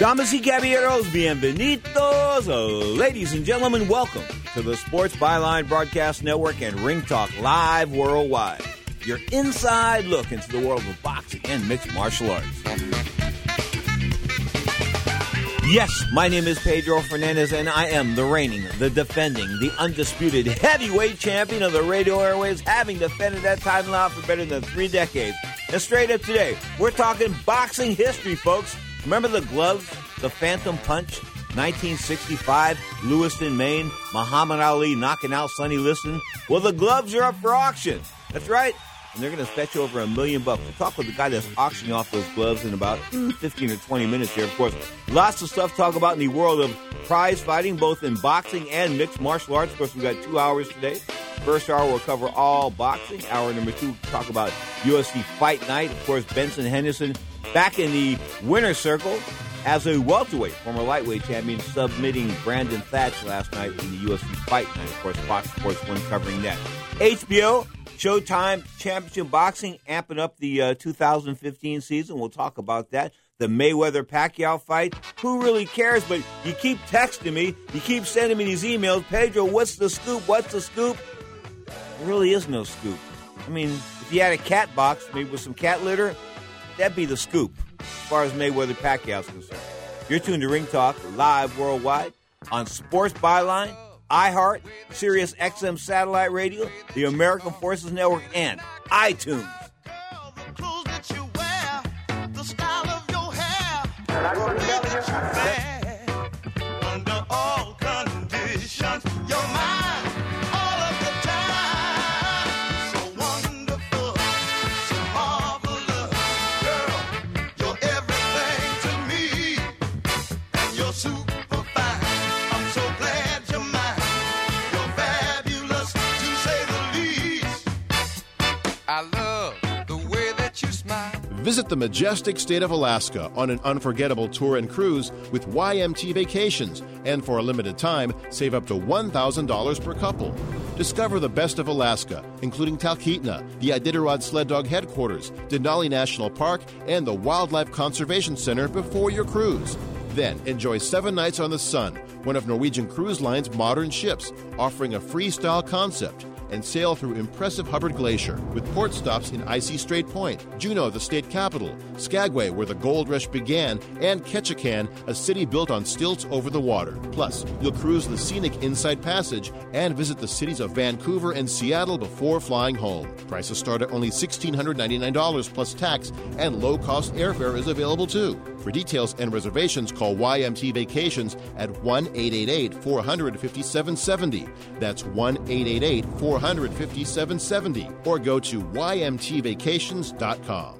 Damas y caballeros, bienvenidos. Uh, ladies and gentlemen, welcome to the Sports Byline Broadcast Network and Ring Talk Live Worldwide. Your inside look into the world of boxing and mixed martial arts. Yes, my name is Pedro Fernandez, and I am the reigning, the defending, the undisputed heavyweight champion of the radio airwaves, having defended that title now for better than three decades. And straight up today, we're talking boxing history, folks. Remember the gloves, the Phantom Punch, 1965, Lewiston, Maine, Muhammad Ali knocking out Sonny Liston? Well, the gloves are up for auction. That's right. And they're going to fetch over a million bucks. We'll talk with the guy that's auctioning off those gloves in about mm, 15 or 20 minutes here. Of course, lots of stuff to talk about in the world of prize fighting, both in boxing and mixed martial arts. Of course, we've got two hours today. First hour, we'll cover all boxing. Hour number two, we'll talk about UFC Fight Night. Of course, Benson Henderson back in the winner's circle as a welterweight, former lightweight champion, submitting Brandon Thatch last night in the UFC Fight Night. Of course, Fox Sports 1 covering that. HBO, Showtime Championship Boxing, amping up the uh, 2015 season. We'll talk about that. The Mayweather Pacquiao fight. Who really cares? But you keep texting me. You keep sending me these emails. Pedro, what's the scoop? What's the scoop? There really is no scoop. I mean, if you had a cat box, maybe with some cat litter, that'd be the scoop as far as Mayweather Pacquiao is concerned. You're tuned to Ring Talk live worldwide on Sports Byline, iHeart, Sirius XM Satellite Radio, the American Forces Network, and iTunes. clothes Visit the majestic state of Alaska on an unforgettable tour and cruise with YMT Vacations, and for a limited time, save up to $1,000 per couple. Discover the best of Alaska, including Talkeetna, the Iditarod Sled Dog Headquarters, Denali National Park, and the Wildlife Conservation Center before your cruise. Then enjoy seven nights on the Sun, one of Norwegian Cruise Line's modern ships, offering a freestyle concept and sail through impressive Hubbard Glacier with port stops in icy Strait Point, Juneau, the state capital, Skagway, where the gold rush began, and Ketchikan, a city built on stilts over the water. Plus, you'll cruise the scenic Inside Passage and visit the cities of Vancouver and Seattle before flying home. Prices start at only $1,699 plus tax, and low cost airfare is available too. For details and reservations, call YMT Vacations at 1 888 450 770. That's 1 888 450 770. Or go to YMTVacations.com.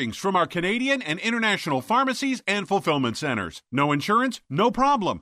from our Canadian and international pharmacies and fulfillment centers. No insurance? No problem.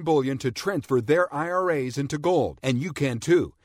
Bullion to transfer their IRAs into gold, and you can too.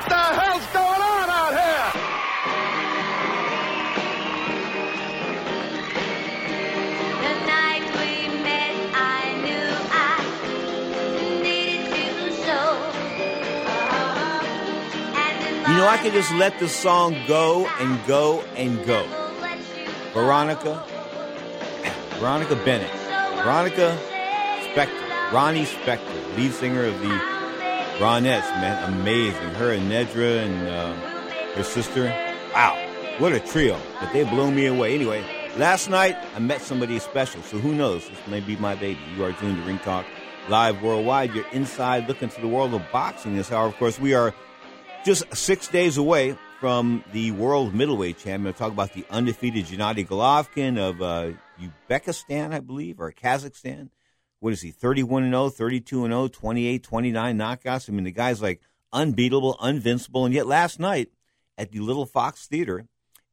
What the hell's going on out here? The night we met, I knew I needed you so. You know, I my could just let the song go and go and go. will let you Veronica, Veronica Bennett, Veronica Spector, Ronnie Spector, lead singer of the Ronettes, man, amazing. Her and Nedra and uh, her sister, wow, what a trio. But they blew me away. Anyway, last night I met somebody special, so who knows? This may be my baby. You are tuned to Ring Talk Live Worldwide. You're inside looking to the world of boxing this hour. Of course, we are just six days away from the world middleweight champion. I'll talk about the undefeated Gennady Golovkin of uh, Uzbekistan, I believe, or Kazakhstan. What is he, 31 and 0, 32 and 0, 28, 29 knockouts? I mean, the guy's like unbeatable, invincible. And yet last night at the Little Fox Theater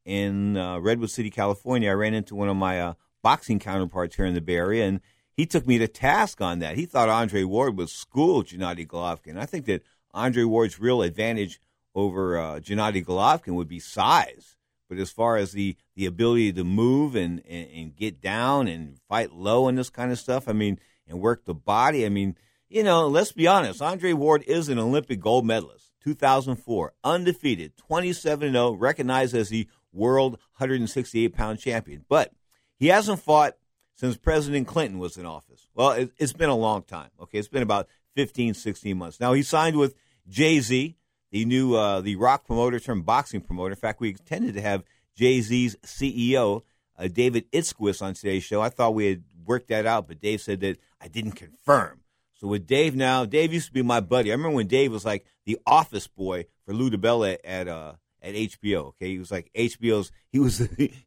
in uh, Redwood City, California, I ran into one of my uh, boxing counterparts here in the Bay Area, and he took me to task on that. He thought Andre Ward was schooled Gennady Golovkin. I think that Andre Ward's real advantage over uh, Gennady Golovkin would be size. But as far as the, the ability to move and, and, and get down and fight low and this kind of stuff, I mean, and work the body, I mean, you know, let's be honest. Andre Ward is an Olympic gold medalist, 2004, undefeated, 27 0, recognized as the world 168 pound champion. But he hasn't fought since President Clinton was in office. Well, it, it's been a long time. Okay, it's been about 15, 16 months. Now he signed with Jay Z, the new uh, the rock promoter turned boxing promoter. In fact, we intended to have Jay Z's CEO, uh, David Itzkowitz, on today's show. I thought we had worked that out, but Dave said that I didn't confirm. So with Dave now, Dave used to be my buddy. I remember when Dave was like the office boy for Lou DiBella at uh, at HBO. Okay, he was like HBO's. He was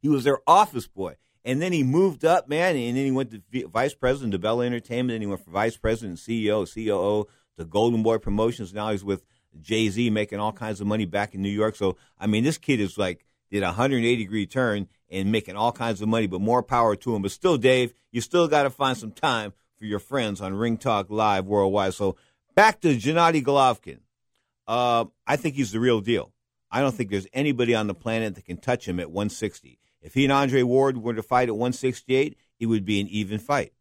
he was their office boy, and then he moved up, man, and then he went to vice president of Bella Entertainment. Then he went from vice president, CEO, COO to Golden Boy Promotions. Now he's with Jay Z, making all kinds of money back in New York. So I mean, this kid is like did a 180 degree turn and making all kinds of money, but more power to him. But still, Dave, you still got to find some time for your friends on Ring Talk Live worldwide. So back to Gennady Golovkin. Uh, I think he's the real deal. I don't think there's anybody on the planet that can touch him at 160. If he and Andre Ward were to fight at 168, it would be an even fight.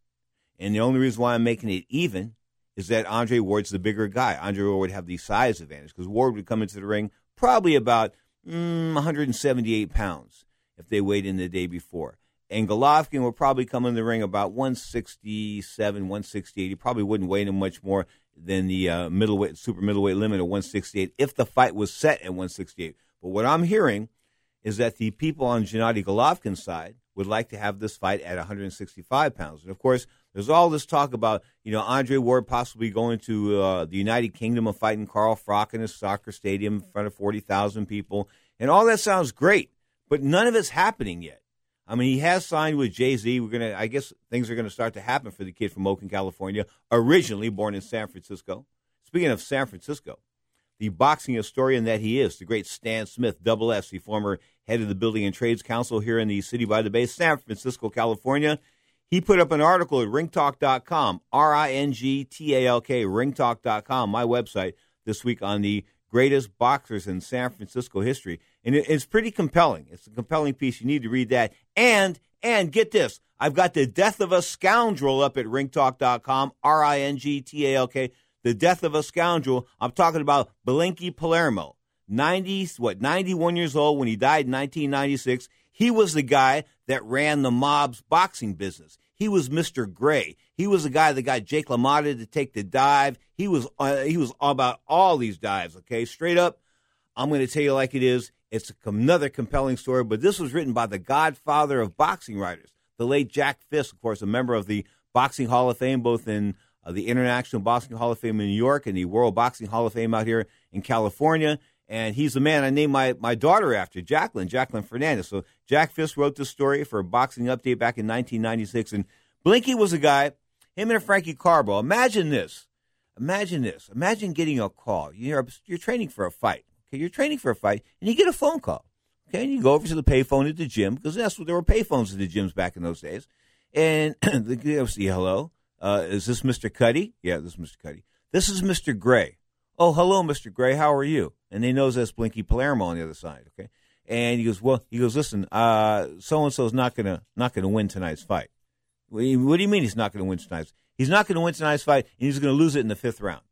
And the only reason why I'm making it even is that Andre Ward's the bigger guy. Andre Ward would have the size advantage because Ward would come into the ring probably about mm, 178 pounds if they weighed in the day before. And Golovkin would probably come in the ring about 167, 168. He probably wouldn't weigh in much more than the uh, middleweight, super middleweight limit of 168 if the fight was set at 168. But what I'm hearing is that the people on Gennady Golovkin's side would like to have this fight at 165 pounds. And of course, there's all this talk about, you know, Andre Ward possibly going to uh, the United Kingdom and fighting Carl Froch in a soccer stadium in front of 40,000 people. And all that sounds great, but none of it's happening yet. I mean, he has signed with Jay Z. We're gonna, I guess, things are gonna start to happen for the kid from Oakland, California, originally born in San Francisco. Speaking of San Francisco, the boxing historian that he is, the great Stan Smith, double S, the former head of the Building and Trades Council here in the city by the bay, San Francisco, California. He put up an article at ringtalk.com, R I N G T A L K, ringtalk.com, my website, this week on the greatest boxers in San Francisco history. And it, it's pretty compelling. It's a compelling piece. You need to read that. And, and get this, I've got the death of a scoundrel up at ringtalk.com, R I N G T A L K. the death of a scoundrel. I'm talking about Blinky Palermo, 90, what, 91 years old when he died in 1996. He was the guy that ran the mob's boxing business. He was Mr. Gray. He was the guy that got Jake LaMotta to take the dive. He was uh, he was all about all these dives. Okay, straight up. I'm going to tell you like it is. It's another compelling story, but this was written by the godfather of boxing writers, the late Jack Fiske, of course, a member of the Boxing Hall of Fame, both in uh, the International Boxing Hall of Fame in New York and the World Boxing Hall of Fame out here in California. And he's the man I named my, my daughter after, Jacqueline, Jacqueline Fernandez. So Jack Fiske wrote this story for Boxing Update back in 1996. And Blinky was a guy, him and Frankie Carbo. Imagine this. Imagine this. Imagine getting a call. You're, you're training for a fight. Okay, you're training for a fight, and you get a phone call. Okay, and you go over to the payphone at the gym because that's what there were payphones at the gyms back in those days. And the guy say, "Hello, uh, is this Mr. Cuddy? Yeah, this is Mr. Cuddy. This is Mr. Gray. Oh, hello, Mr. Gray. How are you?" And he knows that's Blinky Palermo on the other side. Okay, and he goes, "Well, he goes, listen, so and so is not gonna not gonna win tonight's fight. What do you, what do you mean he's not gonna win tonight's? He's not gonna win tonight's fight, and he's gonna lose it in the fifth round.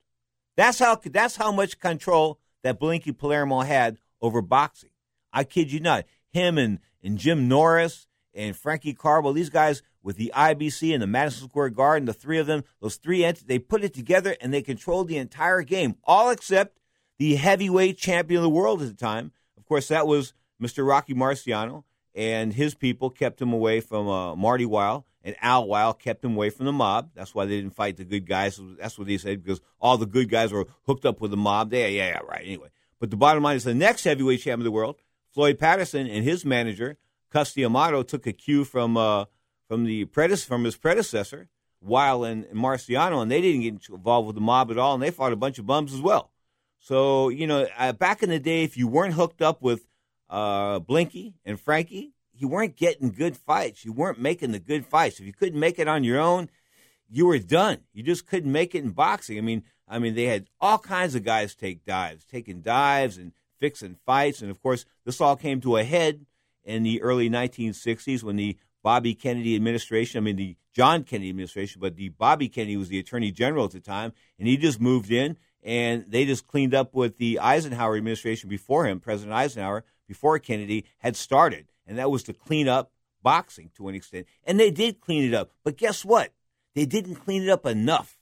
That's how that's how much control that Blinky Palermo had over boxing. I kid you not. Him and, and Jim Norris and Frankie Carbo, these guys with the IBC and the Madison Square Garden, the three of them, those three entities, they put it together and they controlled the entire game, all except the heavyweight champion of the world at the time. Of course, that was Mr. Rocky Marciano, and his people kept him away from uh, Marty Weil, and Al Weil kept him away from the mob. That's why they didn't fight the good guys. That's what they said because all the good guys were hooked up with the mob. Yeah, yeah, yeah, right. Anyway, but the bottom line is the next heavyweight champion of the world, Floyd Patterson, and his manager Cus D'Amato took a cue from uh, from the from his predecessor, and, and Marciano, and they didn't get involved with the mob at all, and they fought a bunch of bums as well. So you know, uh, back in the day, if you weren't hooked up with uh, Blinky and Frankie, you weren't getting good fights. You weren't making the good fights. If you couldn't make it on your own, you were done. You just couldn't make it in boxing. I mean, I mean, they had all kinds of guys take dives, taking dives and fixing fights, and of course, this all came to a head in the early 1960s when the Bobby Kennedy administration, I mean, the John Kennedy administration, but the Bobby Kennedy was the attorney general at the time, and he just moved in and they just cleaned up what the Eisenhower administration before him, President Eisenhower, before Kennedy, had started. And that was to clean up boxing to an extent. And they did clean it up. But guess what? They didn't clean it up enough.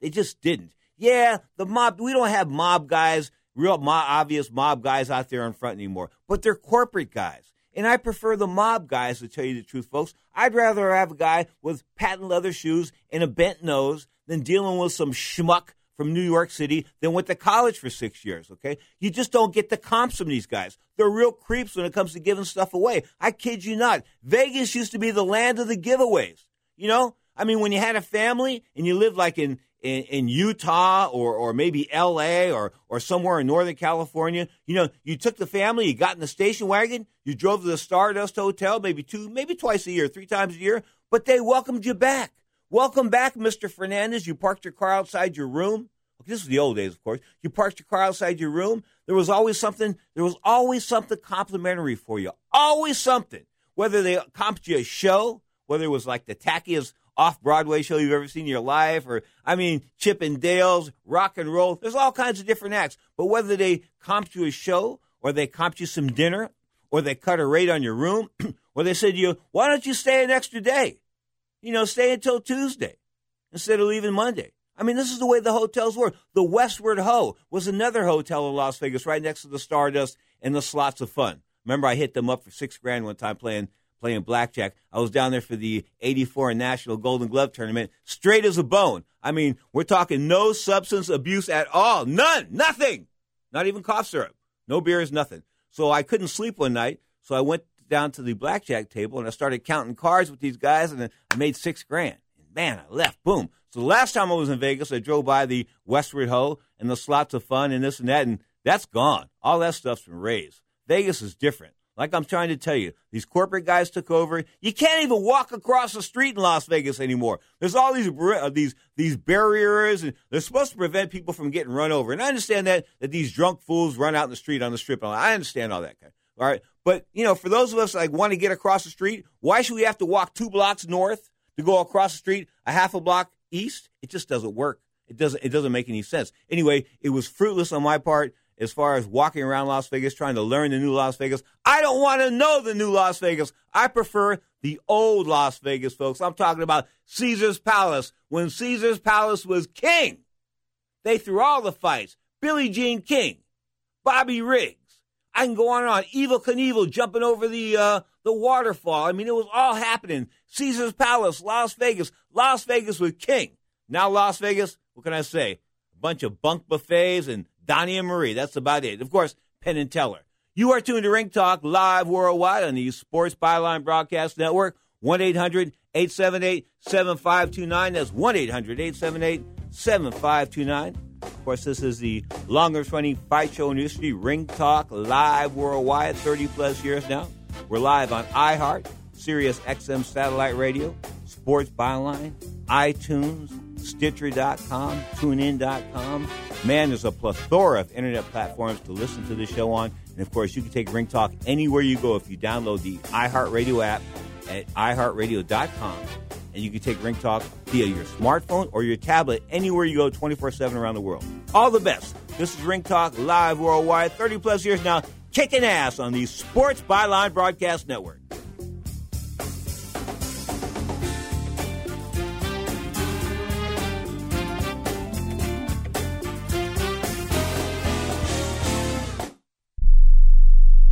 They just didn't. Yeah, the mob, we don't have mob guys, real mob, obvious mob guys out there in front anymore, but they're corporate guys. And I prefer the mob guys, to tell you the truth, folks. I'd rather have a guy with patent leather shoes and a bent nose than dealing with some schmuck from New York City than went to college for six years, okay? You just don't get the comps from these guys. They're real creeps when it comes to giving stuff away. I kid you not. Vegas used to be the land of the giveaways. You know? I mean, when you had a family and you lived like in, in, in Utah or, or maybe LA or, or somewhere in Northern California, you know, you took the family, you got in the station wagon, you drove to the Stardust Hotel maybe two, maybe twice a year, three times a year, but they welcomed you back. Welcome back, Mr. Fernandez. You parked your car outside your room. This was the old days, of course. You parked your car outside your room. There was always something. There was always something complimentary for you. Always something. Whether they comped you a show, whether it was like the tackiest off Broadway show you've ever seen in your life, or I mean Chip and Dale's rock and roll. There's all kinds of different acts. But whether they comped you a show, or they comped you some dinner, or they cut a rate on your room, or they said to you, "Why don't you stay an extra day? You know, stay until Tuesday instead of leaving Monday." I mean, this is the way the hotels were. The Westward Ho was another hotel in Las Vegas, right next to the Stardust and the Slots of Fun. Remember, I hit them up for six grand one time playing playing blackjack. I was down there for the '84 National Golden Glove Tournament, straight as a bone. I mean, we're talking no substance abuse at all, none, nothing, not even cough syrup, no beers, nothing. So I couldn't sleep one night, so I went down to the blackjack table and I started counting cards with these guys, and I made six grand. And man, I left, boom. So the last time I was in Vegas, I drove by the Westward Ho and the slots of fun and this and that, and that's gone. All that stuff's been raised. Vegas is different. Like I'm trying to tell you, these corporate guys took over. You can't even walk across the street in Las Vegas anymore. There's all these uh, these these barriers, and they're supposed to prevent people from getting run over. And I understand that that these drunk fools run out in the street on the strip. I understand all that. Kind. All right, but you know, for those of us like want to get across the street, why should we have to walk two blocks north to go across the street a half a block east, it just doesn't work. It doesn't it doesn't make any sense. Anyway, it was fruitless on my part as far as walking around Las Vegas trying to learn the new Las Vegas. I don't want to know the new Las Vegas. I prefer the old Las Vegas, folks. I'm talking about Caesar's Palace when Caesar's Palace was king. They threw all the fights. Billie Jean King, Bobby Riggs. I can go on and on. Evel Knievel jumping over the uh, the waterfall. I mean, it was all happening. Caesar's Palace, Las Vegas. Las Vegas with King. Now Las Vegas, what can I say? A bunch of bunk buffets and Donnie and Marie. That's about it. Of course, Penn and Teller. You are tuned to Ring Talk live worldwide on the Sports Byline Broadcast Network. 1 800 878 7529. That's 1 800 878 7529. Of course, this is the longest running fight show in history, Ring Talk, live worldwide, 30 plus years now. We're live on iHeart, Sirius XM Satellite Radio, Sports Byline, iTunes, Stitcher.com, TuneIn.com. Man, there's a plethora of internet platforms to listen to the show on. And of course, you can take Ring Talk anywhere you go if you download the iHeartRadio app at iHeartRadio.com. And you can take Ring Talk via your smartphone or your tablet anywhere you go 24 7 around the world. All the best. This is Ring Talk live worldwide, 30 plus years now, kicking ass on the Sports Byline Broadcast Network.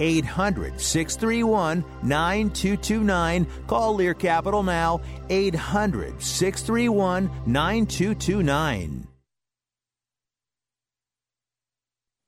800 631 9229. Call Lear Capital now. 800 631 9229.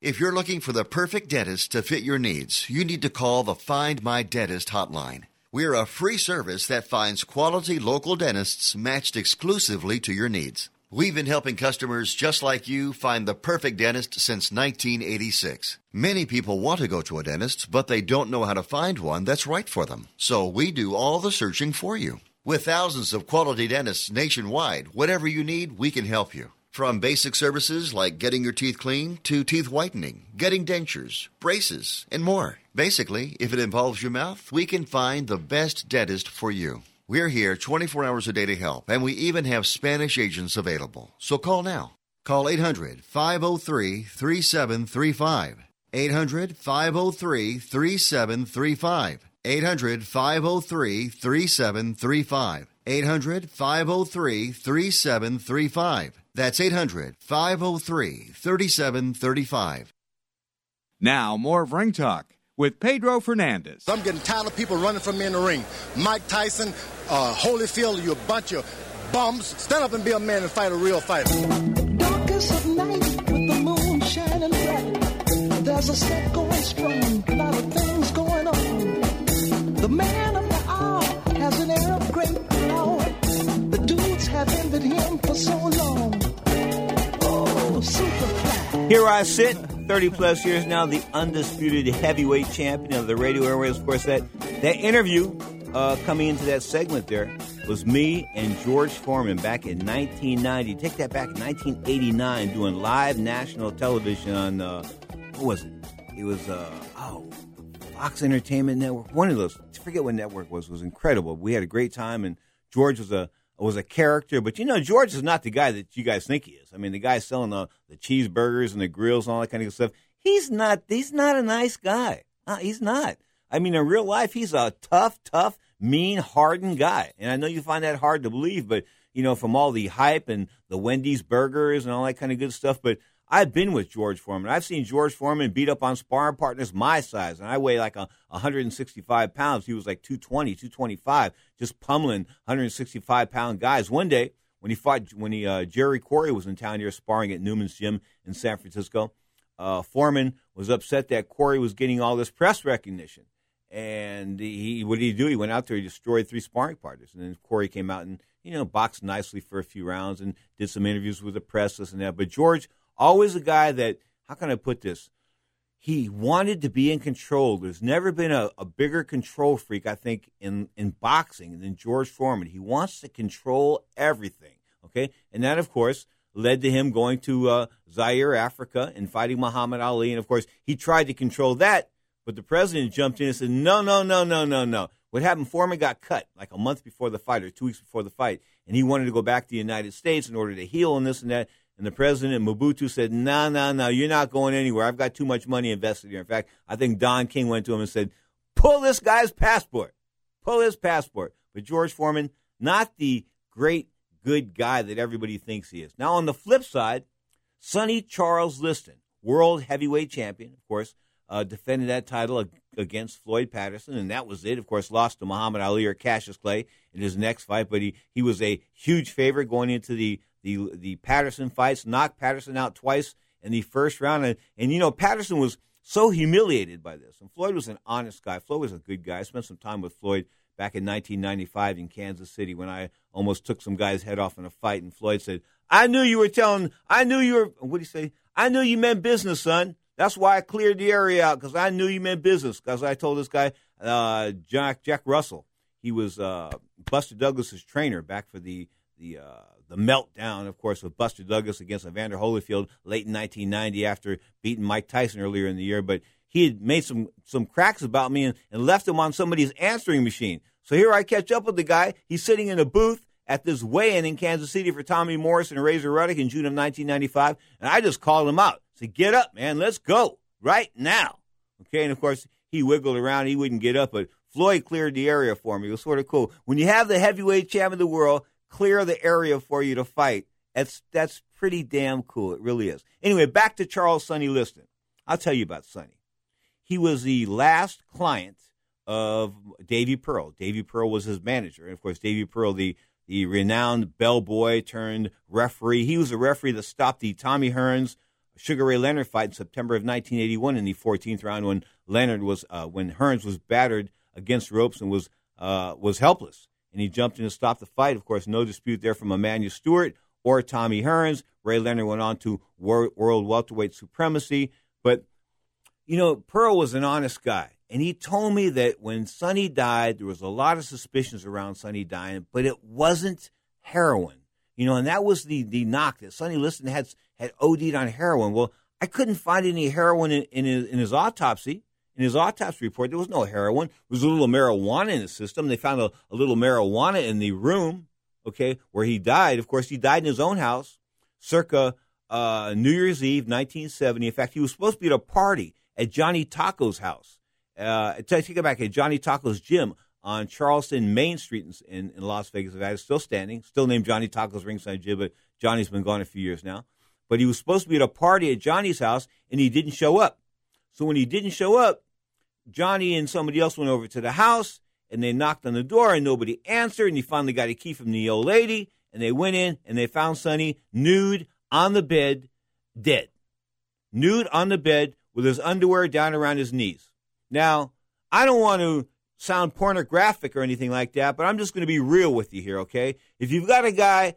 If you're looking for the perfect dentist to fit your needs, you need to call the Find My Dentist hotline. We're a free service that finds quality local dentists matched exclusively to your needs. We've been helping customers just like you find the perfect dentist since 1986. Many people want to go to a dentist, but they don't know how to find one that's right for them. So we do all the searching for you. With thousands of quality dentists nationwide, whatever you need, we can help you. From basic services like getting your teeth clean to teeth whitening, getting dentures, braces, and more. Basically, if it involves your mouth, we can find the best dentist for you. We're here 24 hours a day to help, and we even have Spanish agents available. So call now. Call 800 503 3735. 800 503 3735. 800 503 3735. 800 503 3735. That's 800 503 3735. Now, more of Ring Talk with Pedro Fernandez. I'm getting tired of people running from me in the ring. Mike Tyson, uh, Holyfield, you a bunch of bums. Stand up and be a man and fight a real fight. Darkest of night with the moon shining bright. There's a set going strong, a lot of things going on. The man of the hour has an air of great power. The dudes have envied him for so long. Oh, superfly. Here I sit 30 plus years now, the undisputed heavyweight champion of the radio airways. Of course, that, that interview uh, coming into that segment there was me and George Foreman back in 1990. Take that back in 1989, doing live national television on, uh, what was it? It was, uh, oh, Fox Entertainment Network. One of those, I forget what network was, was incredible. We had a great time, and George was a was a character. But you know, George is not the guy that you guys think he is. I mean, the guy selling the, the cheeseburgers and the grills and all that kind of stuff. He's not. He's not a nice guy. Uh, he's not. I mean, in real life, he's a tough, tough, mean, hardened guy. And I know you find that hard to believe, but you know, from all the hype and the Wendy's burgers and all that kind of good stuff. But I've been with George Foreman. I've seen George Foreman beat up on sparring partners my size, and I weigh like a 165 pounds. He was like 220, 225, just pummeling 165 pound guys. One day when he fought, when he uh, Jerry Quarry was in town here sparring at Newman's Gym in San Francisco, uh, Foreman was upset that Quarry was getting all this press recognition. And he, what did he do? He went out there, he destroyed three sparring partners, and then Quarry came out and you know boxed nicely for a few rounds and did some interviews with the press, this and that. But George always a guy that how can I put this? He wanted to be in control. There's never been a, a bigger control freak, I think, in, in boxing than George Foreman. He wants to control everything. Okay, and that, of course, led to him going to uh, Zaire, Africa, and fighting Muhammad Ali. And of course, he tried to control that, but the president jumped in and said, "No, no, no, no, no, no." What happened? Foreman got cut like a month before the fight, or two weeks before the fight, and he wanted to go back to the United States in order to heal and this and that. And the president, Mobutu, said, no, no, no, you're not going anywhere. I've got too much money invested here. In fact, I think Don King went to him and said, pull this guy's passport. Pull his passport. But George Foreman, not the great, good guy that everybody thinks he is. Now, on the flip side, Sonny Charles Liston, world heavyweight champion, of course, uh, defended that title against Floyd Patterson, and that was it. Of course, lost to Muhammad Ali or Cassius Clay in his next fight, but he, he was a huge favorite going into the the the Patterson fights, knocked Patterson out twice in the first round, and, and you know Patterson was so humiliated by this. And Floyd was an honest guy. Floyd was a good guy. I spent some time with Floyd back in 1995 in Kansas City when I almost took some guy's head off in a fight, and Floyd said, "I knew you were telling. I knew you were. What do you say? I knew you meant business, son." That's why I cleared the area out because I knew you meant business. Because I told this guy, uh, Jack Jack Russell, he was uh, Buster Douglas's trainer back for the the uh, the meltdown, of course, with Buster Douglas against Evander Holyfield late in 1990 after beating Mike Tyson earlier in the year. But he had made some some cracks about me and, and left him on somebody's answering machine. So here I catch up with the guy. He's sitting in a booth at this weigh-in in Kansas City for Tommy Morrison and Razor Ruddock in June of 1995, and I just called him out. Said, "Get up, man! Let's go right now." Okay, and of course he wiggled around. He wouldn't get up, but Floyd cleared the area for me. It was sort of cool. When you have the heavyweight champ of the world clear the area for you to fight. That's that's pretty damn cool. It really is. Anyway, back to Charles Sonny Liston. I'll tell you about Sonny. He was the last client of Davey Pearl. Davey Pearl was his manager, and of course, Davey Pearl, the the renowned bellboy turned referee. He was the referee that stopped the Tommy Hearns Sugar Ray Leonard fight in September of 1981 in the 14th round when Leonard was uh, when Hearns was battered against ropes and was uh, was helpless and he jumped in to stop the fight. Of course, no dispute there from Emanuel Steward or Tommy Hearns. Ray Leonard went on to world welterweight supremacy. But, you know, Pearl was an honest guy. And he told me that when Sonny died, there was a lot of suspicions around Sonny dying, but it wasn't heroin. You know, and that was the, the knock that Sonny Liston had, had OD'd on heroin. Well, I couldn't find any heroin in, in, his, in his autopsy. In his autopsy report, there was no heroin. There was a little marijuana in the system. They found a, a little marijuana in the room, okay, where he died. Of course, he died in his own house circa uh, New Year's Eve, 1970. In fact, he was supposed to be at a party at Johnny Tocco's house. Uh, take it back at Johnny Tocco's gym on Charleston Main Street in, in, in Las Vegas, Nevada. Still standing, still named Johnny Tocco's ringside gym, but Johnny's been gone a few years now. But he was supposed to be at a party at Johnny's house, and he didn't show up. So when he didn't show up, Johnny and somebody else went over to the house and they knocked on the door and nobody answered. And he finally got a key from the old lady and they went in and they found Sonny nude on the bed, dead. Nude on the bed with his underwear down around his knees. Now, I don't want to sound pornographic or anything like that, but I'm just going to be real with you here, okay? If you've got a guy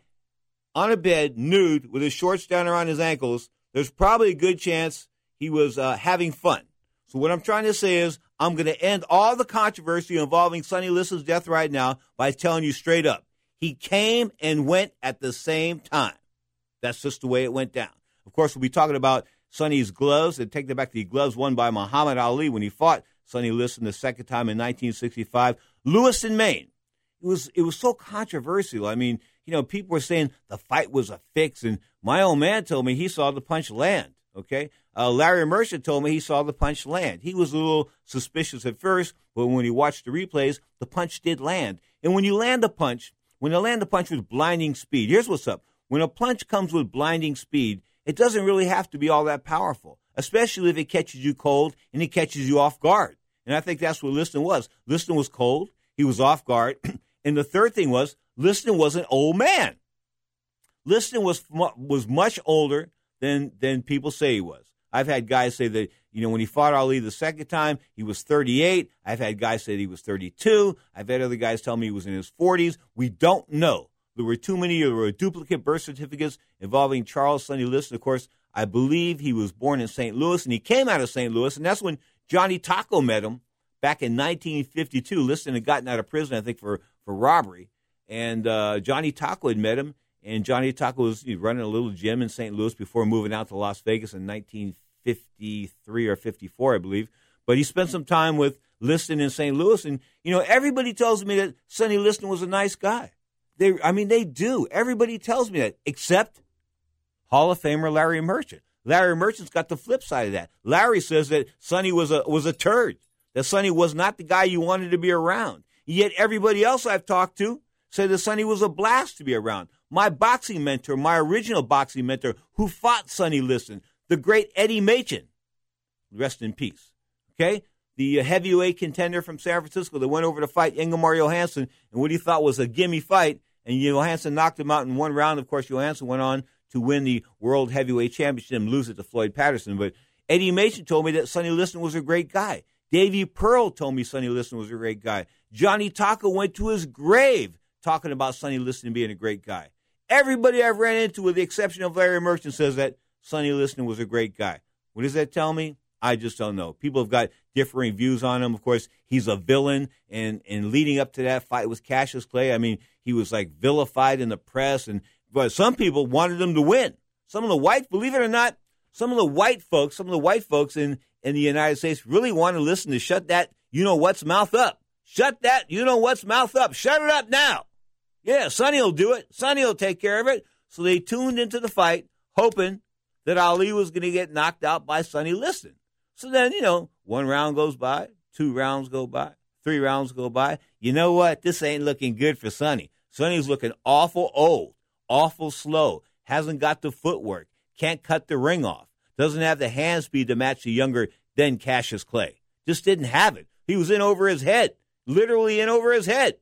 on a bed, nude, with his shorts down around his ankles, there's probably a good chance he was uh, having fun. So what I'm trying to say is I'm going to end all the controversy involving Sonny Liston's death right now by telling you straight up. He came and went at the same time. That's just the way it went down. Of course, we'll be talking about Sonny's gloves and take them back to the gloves won by Muhammad Ali when he fought Sonny Liston the second time in 1965. Lewis Lewiston, Maine. It was it was so controversial. I mean, you know, people were saying the fight was a fix, and my old man told me he saw the punch land. Okay, uh, Larry Merchant told me he saw the punch land. He was a little suspicious at first, but when he watched the replays, the punch did land. And when you land a punch, when you land a punch with blinding speed, here's what's up. When a punch comes with blinding speed, it doesn't really have to be all that powerful, especially if it catches you cold and it catches you off guard. And I think that's what Liston was. Liston was cold, he was off guard, and the third thing was Liston was an old man. Liston was was much older than than people say he was. I've had guys say that you know when he fought Ali the second time he was 38. I've had guys say he was 32. I've had other guys tell me he was in his 40s. We don't know. There were too many. There were duplicate birth certificates involving Charles Sonny Liston. Of course, I believe he was born in St. Louis and he came out of St. Louis, and that's when Johnny Tocco met him back in 1952. Liston had gotten out of prison, I think, for for robbery, and uh, Johnny Tocco had met him. And Johnny Tocco was running a little gym in St. Louis before moving out to Las Vegas in 1953 or 54, I believe. But he spent some time with Liston in St. Louis, and you know everybody tells me that Sonny Liston was a nice guy. They, I mean, they do. Everybody tells me that, except Hall of Famer Larry Merchant. Larry Merchant's got the flip side of that. Larry says that Sonny was a was a turd. That Sonny was not the guy you wanted to be around. Yet everybody else I've talked to said that Sonny was a blast to be around. My boxing mentor, my original boxing mentor, who fought Sonny Liston, the great Eddie Machen, rest in peace. Okay, the heavyweight contender from San Francisco that went over to fight Ingemar Johansson and what he thought was a gimme fight, and Johansson knocked him out in one round. Of course, Johansson went on to win the World Heavyweight Championship and lose it to Floyd Patterson. But Eddie Machen told me that Sonny Liston was a great guy. Davey Pearl told me Sonny Liston was a great guy. Johnny Tocco went to his grave talking about Sonny Liston being a great guy. Everybody I've ran into, with the exception of Larry Merchant, says that Sonny Liston was a great guy. What does that tell me? I just don't know. People have got differing views on him. Of course, he's a villain, and and leading up to that fight with Cassius Clay, I mean, he was like vilified in the press, and but some people wanted him to win. Some of the white, believe it or not, some of the white folks, some of the white folks in in the United States really want to listen to shut that you know what's mouth up. Shut that you know what's mouth up. Shut it up now. Yeah, Sonny will do it. Sonny will take care of it. So they tuned into the fight, hoping that Ali was going to get knocked out by Sonny Liston. So then, you know, one round goes by, two rounds go by, three rounds go by. You know what? This ain't looking good for Sonny. Sonny's looking awful old, awful slow, hasn't got the footwork, can't cut the ring off, doesn't have the hand speed to match the younger then Cassius Clay. Just didn't have it. He was in over his head, literally in over his head.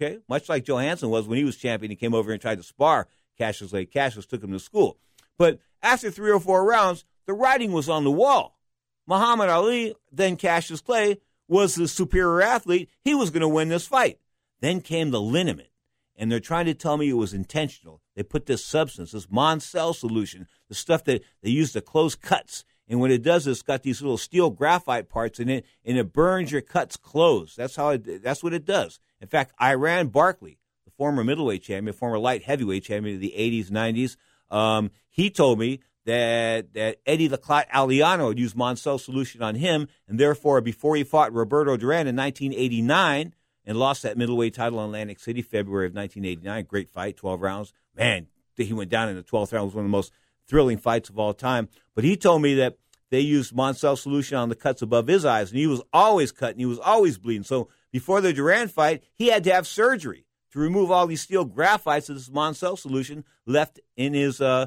Okay, much like Johansson was when he was champion. He came over and tried to spar Cassius Clay. Cassius took him to school. But after three or four rounds, the writing was on the wall. Muhammad Ali, then Cassius Clay, was the superior athlete. He was going to win this fight. Then came the liniment, and they're trying to tell me it was intentional. They put this substance, this Monsel solution, the stuff that they use to close cuts. And what it does is it's got these little steel graphite parts in it, and it burns your cuts closed. That's how it. That's what it does. In fact, Iran Barkley, the former middleweight champion, former light heavyweight champion of the 80s, 90s, um, he told me that that Eddie the Aliano used Monsel solution on him, and therefore, before he fought Roberto Duran in 1989 and lost that middleweight title in Atlantic City, February of 1989, great fight, 12 rounds. Man, he went down in the 12th round. It was one of the most thrilling fights of all time. But he told me that they used Monsel solution on the cuts above his eyes, and he was always cut and he was always bleeding. So before the Duran fight, he had to have surgery to remove all these steel graphites of this Monsel solution left in his uh,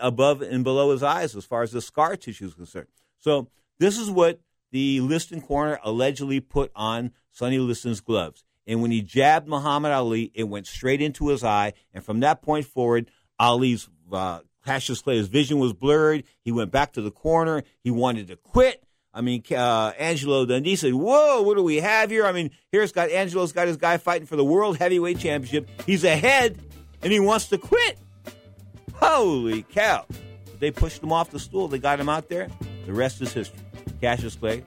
above and below his eyes as far as the scar tissue is concerned. So this is what the Liston corner allegedly put on Sonny Liston's gloves. And when he jabbed Muhammad Ali, it went straight into his eye. And from that point forward, Ali's uh, Cassius Clay's vision was blurred. He went back to the corner. He wanted to quit. I mean, uh, Angelo Dundee said, "Whoa, what do we have here?" I mean, here's got Angelo's got his guy fighting for the World Heavyweight Championship. He's ahead, and he wants to quit. Holy cow! they pushed him off the stool. They got him out there. The rest is history. Cassius Clay,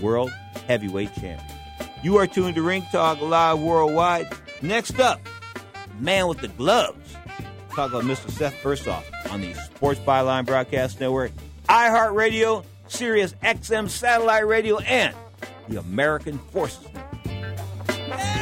world heavyweight champion. You are tuned to Ring Talk Live Worldwide. Next up, man with the gloves. Talk about Mr. Seth Ursoff on the Sports Byline Broadcast Network, iHeartRadio, Sirius XM Satellite Radio, and the American Forces Network.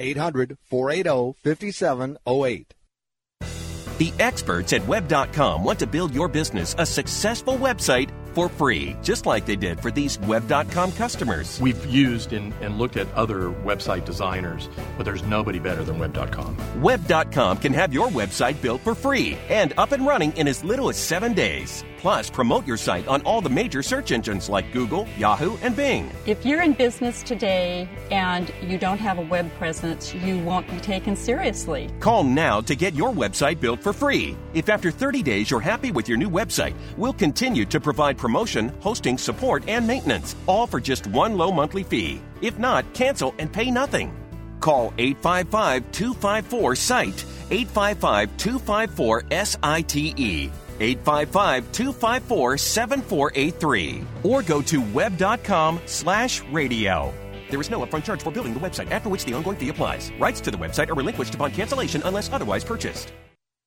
800 480 5708. The experts at Web.com want to build your business a successful website for free, just like they did for these Web.com customers. We've used and, and looked at other website designers, but there's nobody better than Web.com. Web.com can have your website built for free and up and running in as little as seven days. Plus, promote your site on all the major search engines like Google, Yahoo, and Bing. If you're in business today and you don't have a web presence, you won't be taken seriously. Call now to get your website built for free. If after 30 days you're happy with your new website, we'll continue to provide promotion, hosting, support, and maintenance, all for just one low monthly fee. If not, cancel and pay nothing. Call 855 254 SITE, 855 254 SITE. 855 254 7483 or go to web.com slash radio. There is no upfront charge for building the website, after which the ongoing fee applies. Rights to the website are relinquished upon cancellation unless otherwise purchased.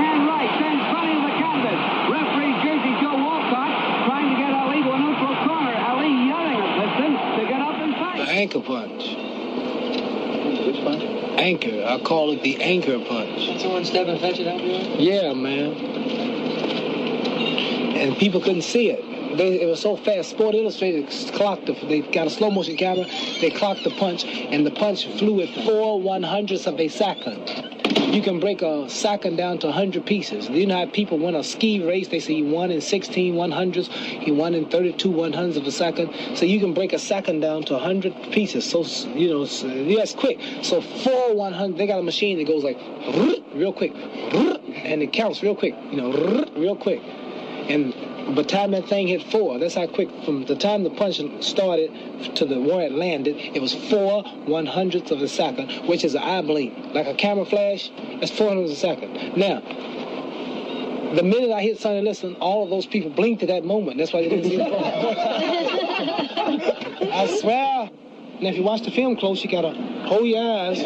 And right, then front of the canvas. Referee Jersey Joe Walcott trying to get Ali to a neutral corner. Ali yelling at Liston to get up and fight. The anchor punch. Which punch? Anchor. I call it the anchor punch. Someone Stepin Fetchit out there? Yeah, man. And people couldn't see it. They, it was so fast. Sport Illustrated clocked the. They got a slow motion camera. They clocked the punch, and the punch flew at four one hundredths of a second. You can break a second down to 100 pieces. You know how people win a ski race, they say he won in 16 one hundredths, he won in 32 one hundredths of a second. So you can break a second down to 100 pieces. So, you know, so, quick. So four 100, they got a machine that goes like real quick, and it counts real quick, you know, real quick. And by the time that thing hit four, that's how quick, from the time the punch started to the where it landed, it was four one hundredths of a second, which is an eye blink. Like a camera flash, that's four hundredths of a second. Now, The minute I hit Sonny Liston, all of those people blinked at that moment. That's why they didn't see the. I swear. And if you watch the film close, you gotta hold your eyes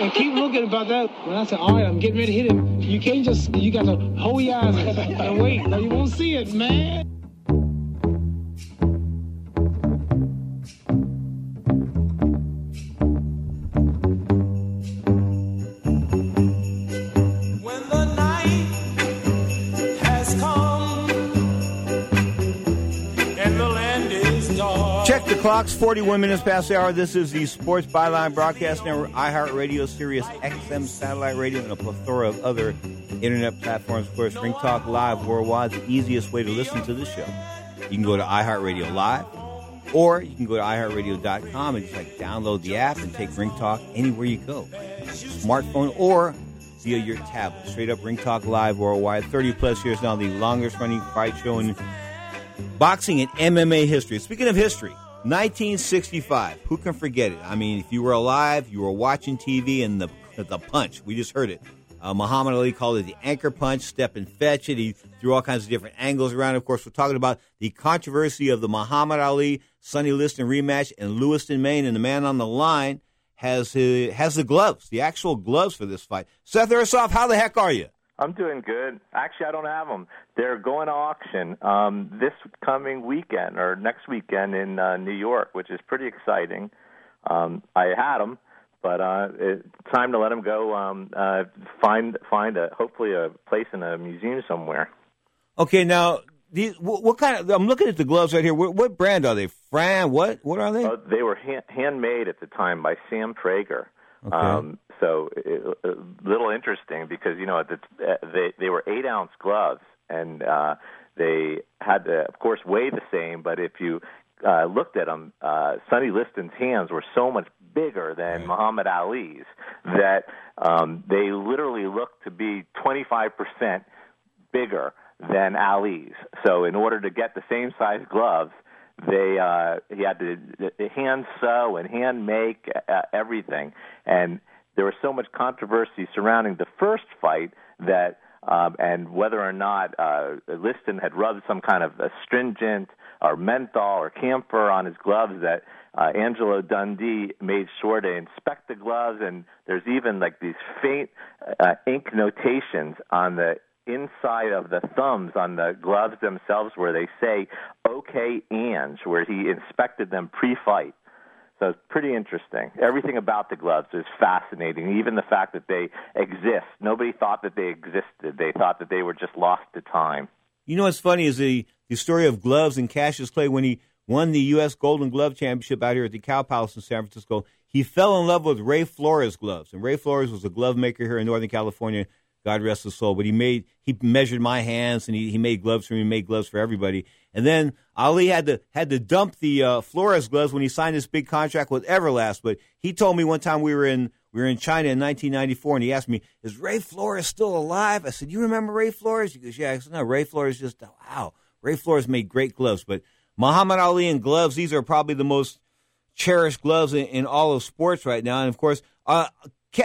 and keep looking about that. When I said, all right, I'm getting ready to hit him, you can't just, you gotta hold your eyes and wait. Now you won't see it, man. Clocks, 41 minutes past the hour. This is the Sports Byline Broadcast Network, iHeartRadio, Sirius XM Satellite Radio, and a plethora of other internet platforms. Of course, Ring Talk Live worldwide, is the easiest way to listen to this show. You can go to iHeartRadio Live, or you can go to iHeartRadio.com and just like download the app and take Ring Talk anywhere you go. Smartphone or via your tablet. Straight up Ring Talk Live worldwide. 30 plus years now, the longest running fight show in boxing and MMA history. Speaking of history, 1965. Who can forget it? I mean, if you were alive, you were watching TV, and the the punch. We just heard it. Uh, Muhammad Ali called it the anchor punch. Stepin Fetchit. He threw all kinds of different angles around. Of course, we're talking about the controversy of the Muhammad Ali Sonny Liston rematch in Lewiston, Maine, and the man on the line has uh, has the gloves, the actual gloves for this fight. Seth Ursoff, how the heck are you? I'm doing good. Actually, I don't have them. They're going to auction um, this coming weekend or next weekend in uh, New York, which is pretty exciting. Um, I had them, but uh, it's time to let them go. Um, uh, find find a hopefully a place in a museum somewhere. Okay, now these what, what kind of? I'm looking at the gloves right here. What, what brand are they? Fran? What? What are they? Uh, they were hand, handmade at the time by Sam Prager. Okay. Um, so a little interesting because you know the, uh, they they were eight ounce gloves and uh, they had to of course weigh the same, but if you uh, looked at them, uh, Sonny Liston's hands were so much bigger than Muhammad Ali's that um, they literally looked to be 25 percent bigger than Ali's. So in order to get the same size gloves, they uh, he had to hand sew and hand make uh, everything, and there was so much controversy surrounding the first fight that. Um, and whether or not uh, Liston had rubbed some kind of astringent or menthol or camphor on his gloves, that uh, Angelo Dundee made sure to inspect the gloves, and there's even like these faint uh, ink notations on the inside of the thumbs on the gloves themselves where they say "Okay, Ange," where he inspected them pre-fight. So it's pretty interesting. Everything about the gloves is fascinating. Even the fact that they exist. Nobody thought that they existed. They thought that they were just lost to time. You know what's funny is the the story of gloves and Cassius Clay when he won the U.S. Golden Glove Championship out here at the Cow Palace in San Francisco. He fell in love with Ray Flores gloves, and Ray Flores was a glove maker here in Northern California. God rest his soul. But he made he measured my hands, and he, he made gloves for me. He made gloves for everybody. And then Ali had to had to dump the uh, Flores gloves when he signed this big contract with Everlast. But he told me one time we were in we were in China in 1994, and he asked me, "Is Ray Flores still alive?" I said, "You remember Ray Flores?" He goes, "Yeah." I said, "No, Ray Flores just wow. Ray Flores made great gloves, but Muhammad Ali and gloves. These are probably the most cherished gloves in, in all of sports right now. And of course, uh,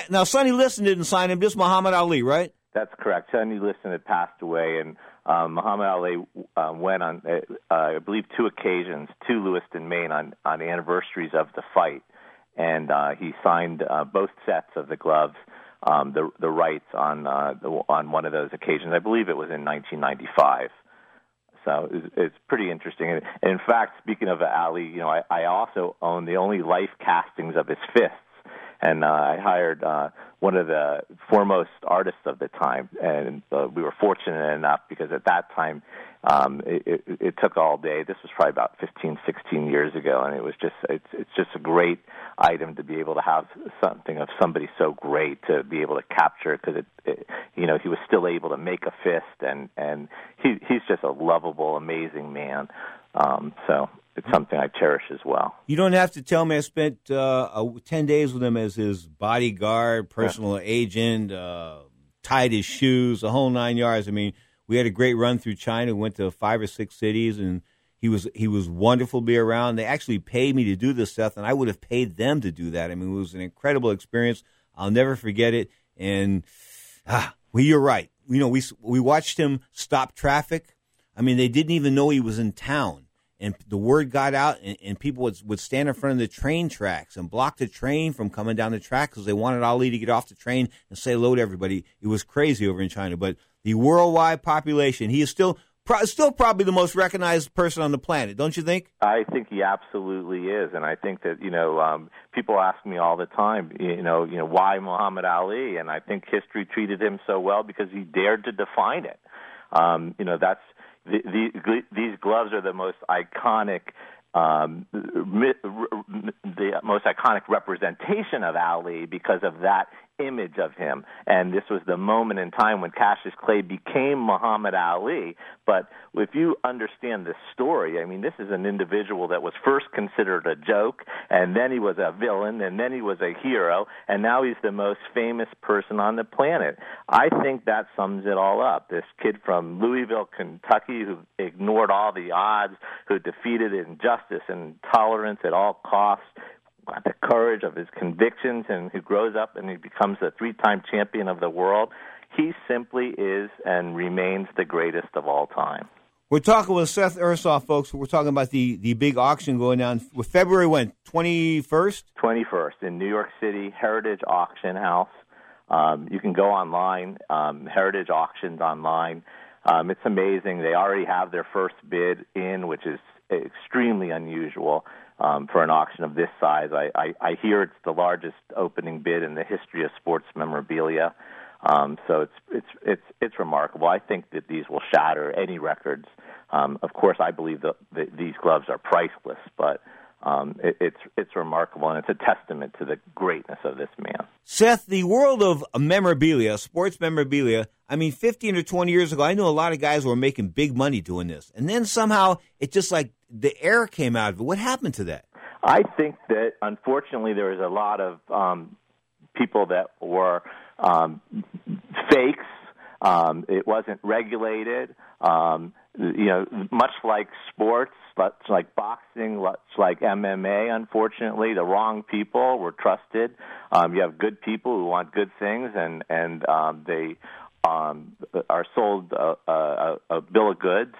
now Sonny Liston didn't sign him, just Muhammad Ali, right? That's correct. Sonny Liston had passed away, and um, Muhammad Ali um, went on, uh, uh, I believe, two occasions to Lewiston, Maine, on on anniversaries of the fight, and uh, he signed uh, both sets of the gloves, um, the the rights on uh, the, on one of those occasions. I believe it was in 1995. So it's, it's pretty interesting. And in fact, speaking of Ali, you know, I, I also own the only life castings of his fists and uh, I hired uh, one of the foremost artists of the time, and uh, we were fortunate enough because at that time um, it, it, it took all day. This was probably about 15, 16 years ago, and it was just it's it's just a great item to be able to have something of somebody so great to be able to capture because it, it you know he was still able to make a fist and and he he's just a lovable, amazing man. Um, so it's something I cherish as well. You don't have to tell me. I spent uh, ten days with him as his bodyguard, personal agent, uh, tied his shoes, the whole nine yards. I mean, we had a great run through China. We went to five or six cities, and he was he was wonderful to be around. They actually paid me to do this stuff, and I would have paid them to do that. I mean, it was an incredible experience. I'll never forget it. And ah, well, you're right. you know, we we watched him stop traffic. I mean, they didn't even know he was in town, and the word got out, and, and people would would stand in front of the train tracks and block the train from coming down the track because they wanted Ali to get off the train and say hello to everybody. It was crazy over in China, but the worldwide population, he is still pro- still probably the most recognized person on the planet, don't you think? I think he absolutely is, and I think that you know um, people ask me all the time, you know, you know why Muhammad Ali, and I think history treated him so well because he dared to define it. Um, you know, that's the, the, these gloves are the most iconic. Um, the most iconic representation of Ali because of that image of him. And this was the moment in time when Cassius Clay became Muhammad Ali. But if you understand the story, I mean, this is an individual that was first considered a joke, and then he was a villain, and then he was a hero, and now he's the most famous person on the planet. I think that sums it all up. This kid from Louisville, Kentucky, who ignored all the odds, who defeated injustice and intolerance at all costs, the courage of his convictions and who grows up and he becomes a three time champion of the world, he simply is and remains the greatest of all time. We're talking with Seth Ursoff, folks. We're talking about the, the big auction going down with February when? 21st? 21st in New York City, Heritage Auction House. Um, you can go online, um, Heritage Auctions online. Um, it's amazing. They already have their first bid in, which is extremely unusual um, for an auction of this size. I, I, I hear it's the largest opening bid in the history of sports memorabilia. Um, so it's it's it's it's remarkable. I think that these will shatter any records. Um, of course, I believe that, that these gloves are priceless, but um, it, it's it's remarkable and it's a testament to the greatness of this man. Seth, the world of memorabilia, sports memorabilia, I mean, 15 or 20 years ago, I knew a lot of guys were making big money doing this. And then somehow it just like the air came out of it. What happened to that? I think that unfortunately there was a lot of um, people that were um, fakes. Um, it wasn't regulated. Um, you know, much like sports, much like boxing, much like MMA. Unfortunately, the wrong people were trusted. Um, you have good people who want good things, and and um, they um, are sold a, a, a bill of goods.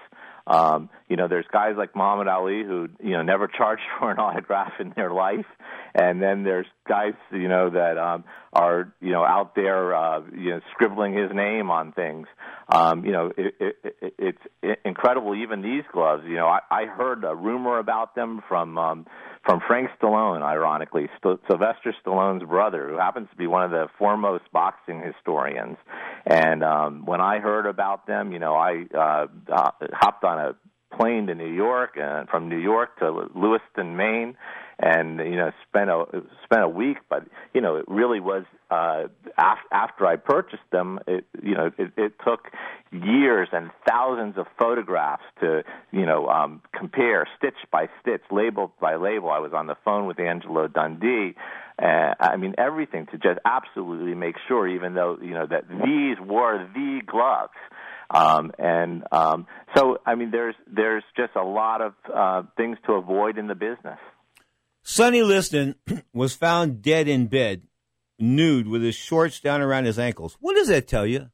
Um, you know, there's guys like Muhammad Ali who you know never charged for an autograph in their life, and then there's guys you know that um, are you know out there uh, you know scribbling his name on things. Um, you know, it, it, it, it's incredible. Even these gloves, you know, I, I heard a rumor about them from um, from Frank Stallone, ironically, St- Sylvester Stallone's brother, who happens to be one of the foremost boxing historians. And um, when I heard about them, you know, I uh, uh, hopped on a plane to New York and from New York to Lewiston, Maine, and you know spent a spent a week. But you know, it really was uh, af- after I purchased them. It, you know, it, it took years and thousands of photographs to you know um, compare stitch by stitch, label by label. I was on the phone with Angelo Dundee. Uh, I mean everything to just absolutely make sure, even though you know that these were the gloves. Um, and um, so, I mean, there's there's just a lot of uh, things to avoid in the business. Sonny Liston was found dead in bed, nude, with his shorts down around his ankles. What does that tell you?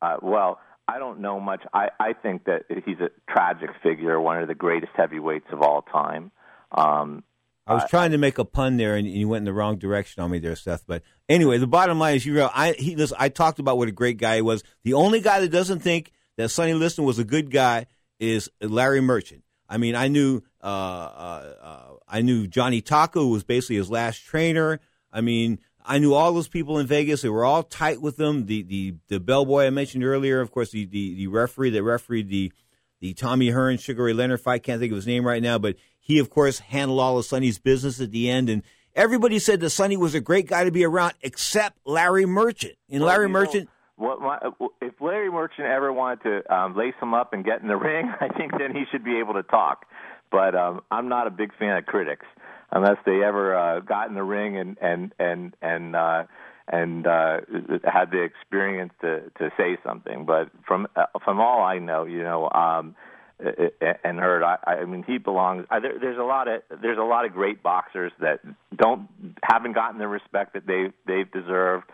Uh, well, I don't know much. I, I think that he's a tragic figure, one of the greatest heavyweights of all time. Um, I was trying to make a pun there, and you went in the wrong direction on me there, Seth. But anyway, the bottom line is, you know, I he listen, I talked about what a great guy he was. The only guy that doesn't think that Sonny Liston was a good guy is Larry Merchant. I mean, I knew uh, uh, uh, I knew Johnny Tocco who was basically his last trainer. I mean, I knew all those people in Vegas. They were all tight with them. The the the bellboy I mentioned earlier, of course, the the, the referee that refereed the the Tommy Hearn Sugar Ray Leonard fight. Can't think of his name right now, but he of course handled all of Sonny's business at the end. And everybody said that Sonny was a great guy to be around, except Larry Merchant. And Well, Larry know, Merchant. What my, if Larry Merchant ever wanted to um, lace him up and get in the ring, I think then he should be able to talk. But um, I'm not a big fan of critics unless they ever uh, got in the ring and and and and uh, and uh, had the experience to to say something. But from uh, from all I know, you know. Um, and heard. I, I mean, he belongs. I, there, there's a lot of there's a lot of great boxers that don't haven't gotten the respect that they they've deserved.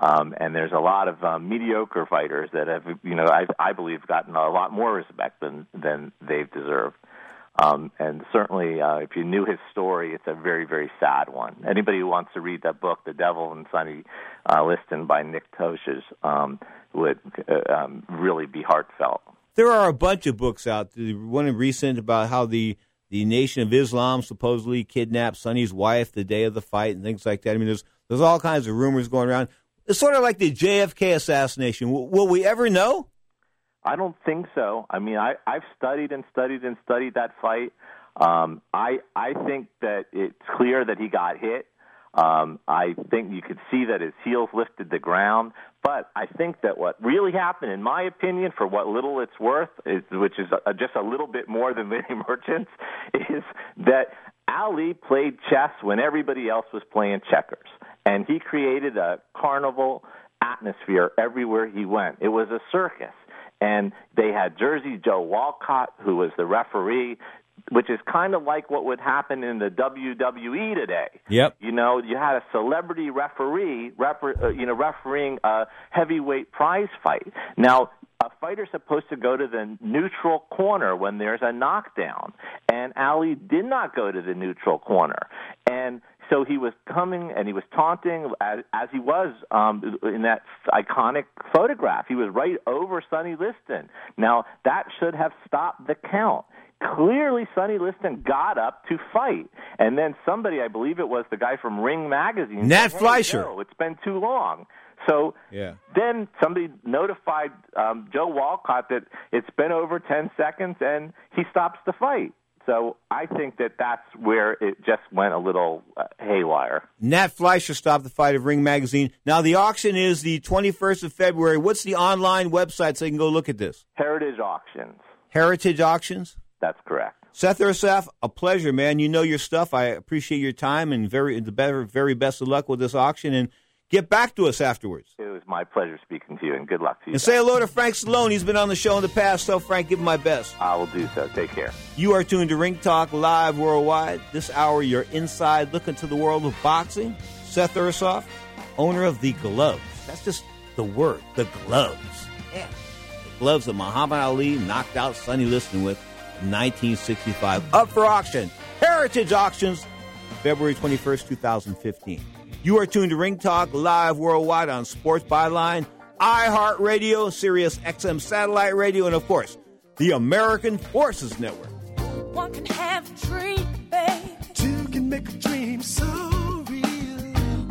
Um, and there's a lot of um, mediocre fighters that have, you know, I, I believe gotten a lot more respect than than they've deserved. Um, and certainly, uh, if you knew his story, it's a very, very sad one. Anybody who wants to read that book, The Devil and Sonny uh, Liston by Nick Tosches, um, would uh, um, really be heartfelt. There are a bunch of books out. One recent about how the the Nation of Islam supposedly kidnapped Sonny's wife the day of the fight and things like that. I mean, there's there's all kinds of rumors going around. It's sort of like the JFK assassination. Will we ever know? I don't think so. I mean, I, I've studied and studied and studied that fight. Um, I I think that it's clear that he got hit. Um, I think you could see that his heels lifted the ground. But I think that what really happened, in my opinion, for what little it's worth, is, which is a, just a little bit more than many Merchant's, is that Ali played chess when everybody else was playing checkers. And he created a carnival atmosphere everywhere he went. It was a circus. And they had Jersey Joe Walcott, who was the referee, which is kind of like what would happen in the WWE today. Yep. You know, you had a celebrity referee, refer, uh, you know, refereeing a heavyweight prize fight. Now, a fighter's supposed to go to the neutral corner when there's a knockdown, and Ali did not go to the neutral corner, and so he was coming and he was taunting as, as he was um, in that iconic photograph. He was right over Sonny Liston. Now that should have stopped the count. Clearly, Sonny Liston got up to fight, and then somebody, I believe it was the guy from Ring Magazine, Nat said, hey, Fleischer. Joe, it's been too long. So Yeah. then somebody notified um, Joe Walcott that it's been over 10 seconds and he stops the fight. So I think that that's where it just went a little uh, haywire. Nat Fleischer stopped the fight of Ring Magazine. Now the auction is the 21st of February. What's the online website so you can go look at this? Heritage Auctions. Heritage Auctions. That's correct. Seth Ursoff, a pleasure, man. You know your stuff. I appreciate your time and very the better, very best of luck with this auction. And get back to us afterwards. It was my pleasure speaking to you, and good luck to you. And say hello to Frank Stallone. He's been on the show in the past. So Frank, give him my best. I will do so. Take care. You are tuned to Ring Talk Live Worldwide. This hour, you're inside looking to the world of boxing. Seth Ursoff, owner of the gloves. That's just the word, the gloves. Yeah. The gloves that Muhammad Ali knocked out Sonny Liston with in 1965. Up for auction. Heritage Auctions, February 21st, 2015. You are tuned to Ring Talk Live Worldwide on Sports Byline, iHeartRadio, Sirius XM Satellite Radio, and of course, the American Forces Network. One can have a dream, babe. Two can make a dream so real.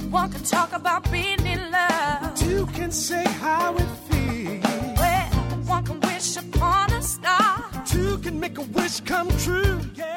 One can talk about being in love. Two can say how it feels. Well, one can wish upon a star. Two can make a wish come true. Yeah.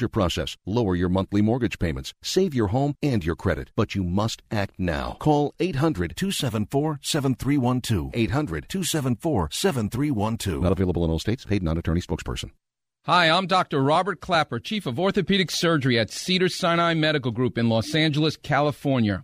process, lower your monthly mortgage payments, save your home and your credit, but you must act now. Call 800 274 7312. 800 274 7312. Not available in all states. Paid non attorney spokesperson. Hi, I'm Dr. Robert Clapper, Chief of Orthopedic Surgery at Cedar Sinai Medical Group in Los Angeles, California.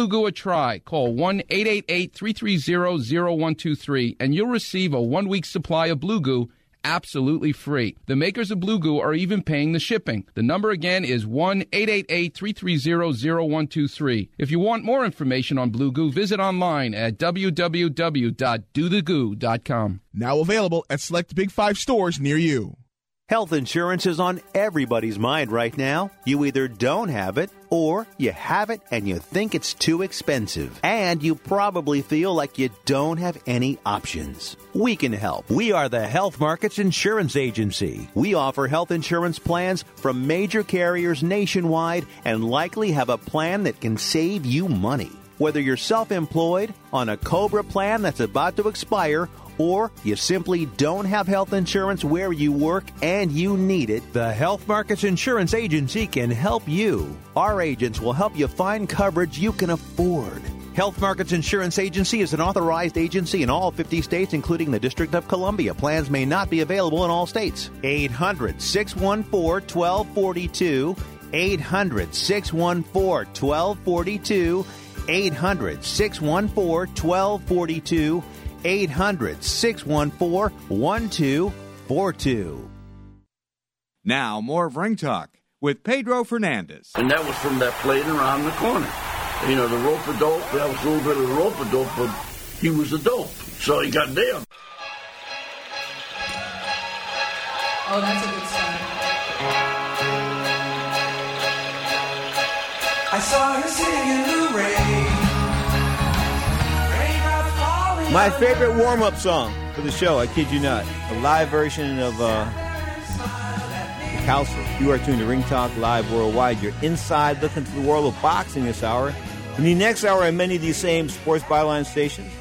Goo a try. Call 1 888 330 0123 and you'll receive a one week supply of Blue Goo absolutely free. The makers of Blue Goo are even paying the shipping. The number again is 1 888 330 0123. If you want more information on Blue Goo, visit online at www.dothegoo.com. Now available at select Big Five stores near you. Health insurance is on everybody's mind right now. You either don't have it or you have it and you think it's too expensive. And you probably feel like you don't have any options. We can help. We are the Health Markets Insurance Agency. We offer health insurance plans from major carriers nationwide and likely have a plan that can save you money. Whether you're self employed, on a COBRA plan that's about to expire, or you simply don't have health insurance where you work and you need it, the Health Markets Insurance Agency can help you. Our agents will help you find coverage you can afford. Health Markets Insurance Agency is an authorized agency in all 50 states, including the District of Columbia. Plans may not be available in all states. 800 614 1242. 800 614 1242. 800 614 1242. 800 614 1242. Now, more of Ring Talk with Pedro Fernandez. And that was from that plate around the corner. You know, the rope a dope, that was a little bit of the rope a dope, but he was a dope. So he got nailed. Oh, that's a good song. I saw her sitting in the rain. My favorite warm up song for the show, I kid you not. A live version of uh, Calcium. You are tuned to Ring Talk Live Worldwide. You're inside looking to the world of boxing this hour. In the next hour, on many of these same sports byline stations,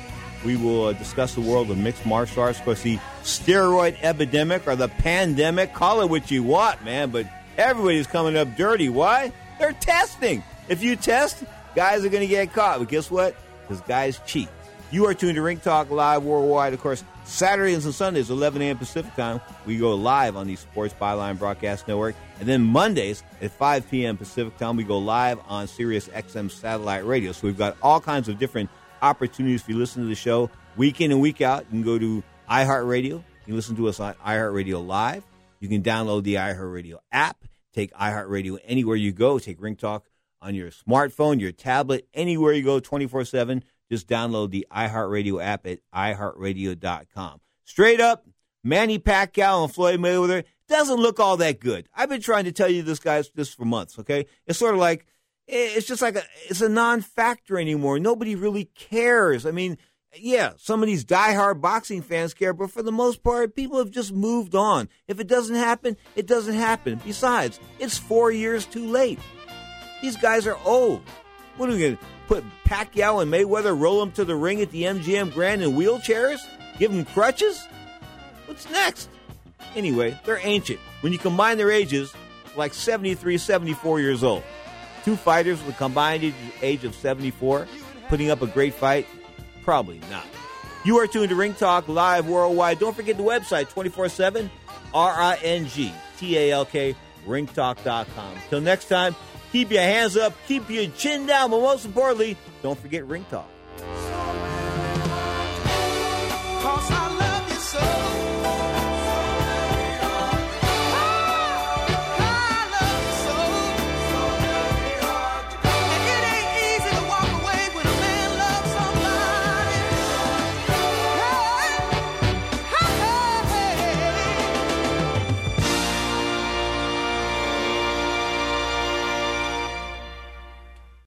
we will uh, discuss the world of mixed martial arts. Of course, the steroid epidemic or the pandemic. Call it what you want, man, but everybody's coming up dirty. Why? They're testing. If you test, guys are going to get caught. But guess what? Because guys cheat. You are tuned to Ring Talk Live Worldwide. Of course, Saturdays and Sundays, 11 a.m. Pacific time, we go live on the Sports Byline Broadcast Network. And then Mondays at 5 p.m. Pacific time, we go live on Sirius XM Satellite Radio. So we've got all kinds of different opportunities for you listen to the show week in and week out. You can go to iHeartRadio. You can listen to us on iHeartRadio Live. You can download the iHeartRadio app. Take iHeartRadio anywhere you go. Take Ring Talk on your smartphone, your tablet, anywhere you go 24 7. Just download the iHeartRadio app at iHeartRadio.com. Straight up, Manny Pacquiao and Floyd Mayweather doesn't look all that good. I've been trying to tell you this, guys, this for months, okay? It's sort of like, it's just like a, it's a non factor anymore. Nobody really cares. I mean, yeah, some of these diehard boxing fans care, but for the most part, people have just moved on. If it doesn't happen, it doesn't happen. Besides, it's four years too late. These guys are old. What are we going to put Pacquiao and Mayweather, roll them to the ring at the MGM Grand in wheelchairs? Give them crutches? What's next? Anyway, they're ancient. When you combine their ages, like 73, 74 years old. Two fighters with a combined age of 74, putting up a great fight? Probably not. You are tuned to Ring Talk live worldwide. Don't forget the website 24 7 R I N G T A L K ringtalk.com. Till next time, Keep your hands up, keep your chin down, but most importantly, don't forget Ring Talk. So.